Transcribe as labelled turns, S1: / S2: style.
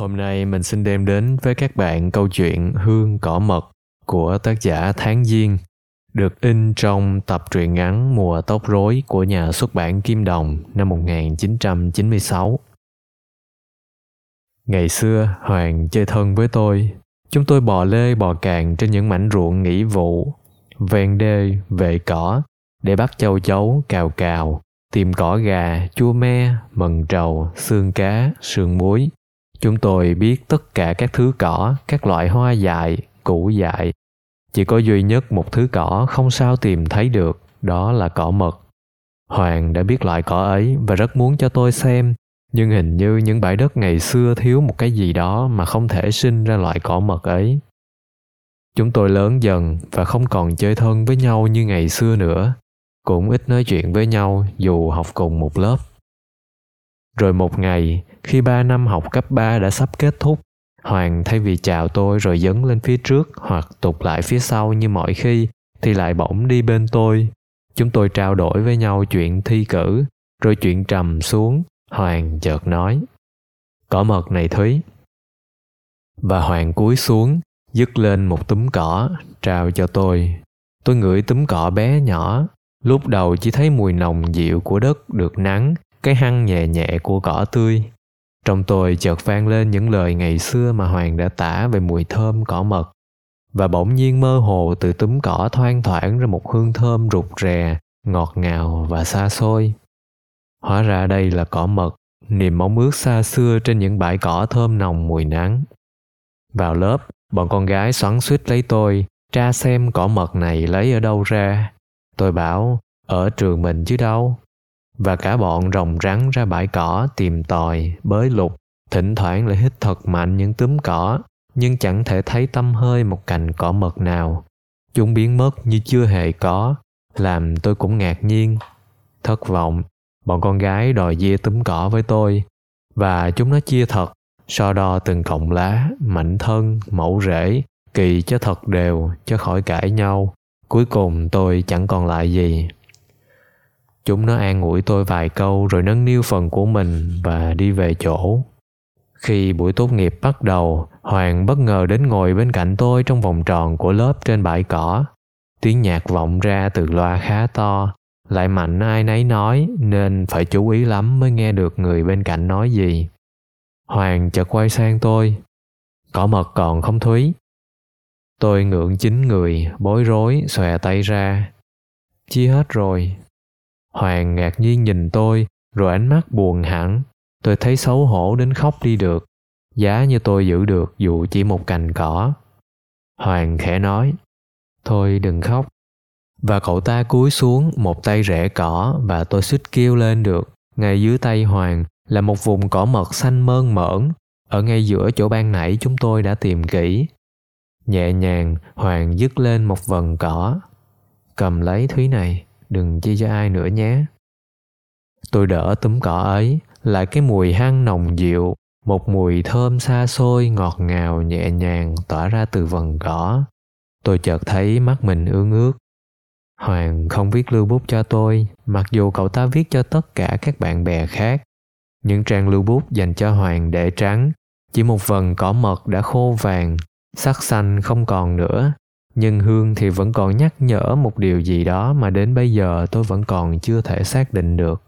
S1: Hôm nay mình xin đem đến với các bạn câu chuyện Hương cỏ mật của tác giả Tháng Diên, được in trong tập truyện ngắn Mùa tóc rối của nhà xuất bản Kim Đồng năm 1996. Ngày xưa, Hoàng chơi thân với tôi. Chúng tôi bò lê bò càng trên những mảnh ruộng nghỉ vụ, ven đê, vệ cỏ, để bắt châu chấu, cào cào, tìm cỏ gà, chua me, mần trầu, xương cá, sườn muối, Chúng tôi biết tất cả các thứ cỏ, các loại hoa dại, củ dại. Chỉ có duy nhất một thứ cỏ không sao tìm thấy được, đó là cỏ mật. Hoàng đã biết loại cỏ ấy và rất muốn cho tôi xem, nhưng hình như những bãi đất ngày xưa thiếu một cái gì đó mà không thể sinh ra loại cỏ mật ấy. Chúng tôi lớn dần và không còn chơi thân với nhau như ngày xưa nữa, cũng ít nói chuyện với nhau dù học cùng một lớp. Rồi một ngày, khi ba năm học cấp 3 đã sắp kết thúc, Hoàng thay vì chào tôi rồi dấn lên phía trước hoặc tụt lại phía sau như mọi khi, thì lại bỗng đi bên tôi. Chúng tôi trao đổi với nhau chuyện thi cử, rồi chuyện trầm xuống, Hoàng chợt nói. Cỏ mật này Thúy. Và Hoàng cúi xuống, dứt lên một túm cỏ, trao cho tôi. Tôi ngửi túm cỏ bé nhỏ, lúc đầu chỉ thấy mùi nồng dịu của đất được nắng cái hăng nhẹ nhẹ của cỏ tươi. Trong tôi chợt vang lên những lời ngày xưa mà hoàng đã tả về mùi thơm cỏ mật. Và bỗng nhiên mơ hồ từ túm cỏ thoang thoảng ra một hương thơm rụt rè, ngọt ngào và xa xôi. Hóa ra đây là cỏ mật, niềm mong ước xa xưa trên những bãi cỏ thơm nồng mùi nắng. Vào lớp, bọn con gái xoắn suýt lấy tôi, tra xem cỏ mật này lấy ở đâu ra. Tôi bảo, ở trường mình chứ đâu và cả bọn rồng rắn ra bãi cỏ tìm tòi, bới lục, thỉnh thoảng lại hít thật mạnh những túm cỏ, nhưng chẳng thể thấy tâm hơi một cành cỏ mật nào. Chúng biến mất như chưa hề có, làm tôi cũng ngạc nhiên. Thất vọng, bọn con gái đòi dê túm cỏ với tôi, và chúng nó chia thật, so đo từng cọng lá, mảnh thân, mẫu rễ, kỳ cho thật đều, cho khỏi cãi nhau. Cuối cùng tôi chẳng còn lại gì Chúng nó an ủi tôi vài câu rồi nâng niu phần của mình và đi về chỗ. Khi buổi tốt nghiệp bắt đầu, Hoàng bất ngờ đến ngồi bên cạnh tôi trong vòng tròn của lớp trên bãi cỏ. Tiếng nhạc vọng ra từ loa khá to, lại mạnh ai nấy nói nên phải chú ý lắm mới nghe được người bên cạnh nói gì. Hoàng chợt quay sang tôi. Cỏ mật còn không Thúy? Tôi ngượng chính người, bối rối, xòe tay ra. Chia hết rồi, Hoàng ngạc nhiên nhìn tôi, rồi ánh mắt buồn hẳn. Tôi thấy xấu hổ đến khóc đi được. Giá như tôi giữ được dù chỉ một cành cỏ. Hoàng khẽ nói, thôi đừng khóc. Và cậu ta cúi xuống một tay rễ cỏ và tôi suýt kêu lên được. Ngay dưới tay Hoàng là một vùng cỏ mật xanh mơn mởn. Ở ngay giữa chỗ ban nãy chúng tôi đã tìm kỹ. Nhẹ nhàng Hoàng dứt lên một vần cỏ. Cầm lấy Thúy này đừng chia cho ai nữa nhé. Tôi đỡ túm cỏ ấy, lại cái mùi hăng nồng dịu, một mùi thơm xa xôi ngọt ngào nhẹ nhàng tỏa ra từ vần cỏ. Tôi chợt thấy mắt mình ương ướt hoàng không viết lưu bút cho tôi, mặc dù cậu ta viết cho tất cả các bạn bè khác. Những trang lưu bút dành cho hoàng để trắng, chỉ một vần cỏ mật đã khô vàng, sắc xanh không còn nữa nhưng hương thì vẫn còn nhắc nhở một điều gì đó mà đến bây giờ tôi vẫn còn chưa thể xác định được.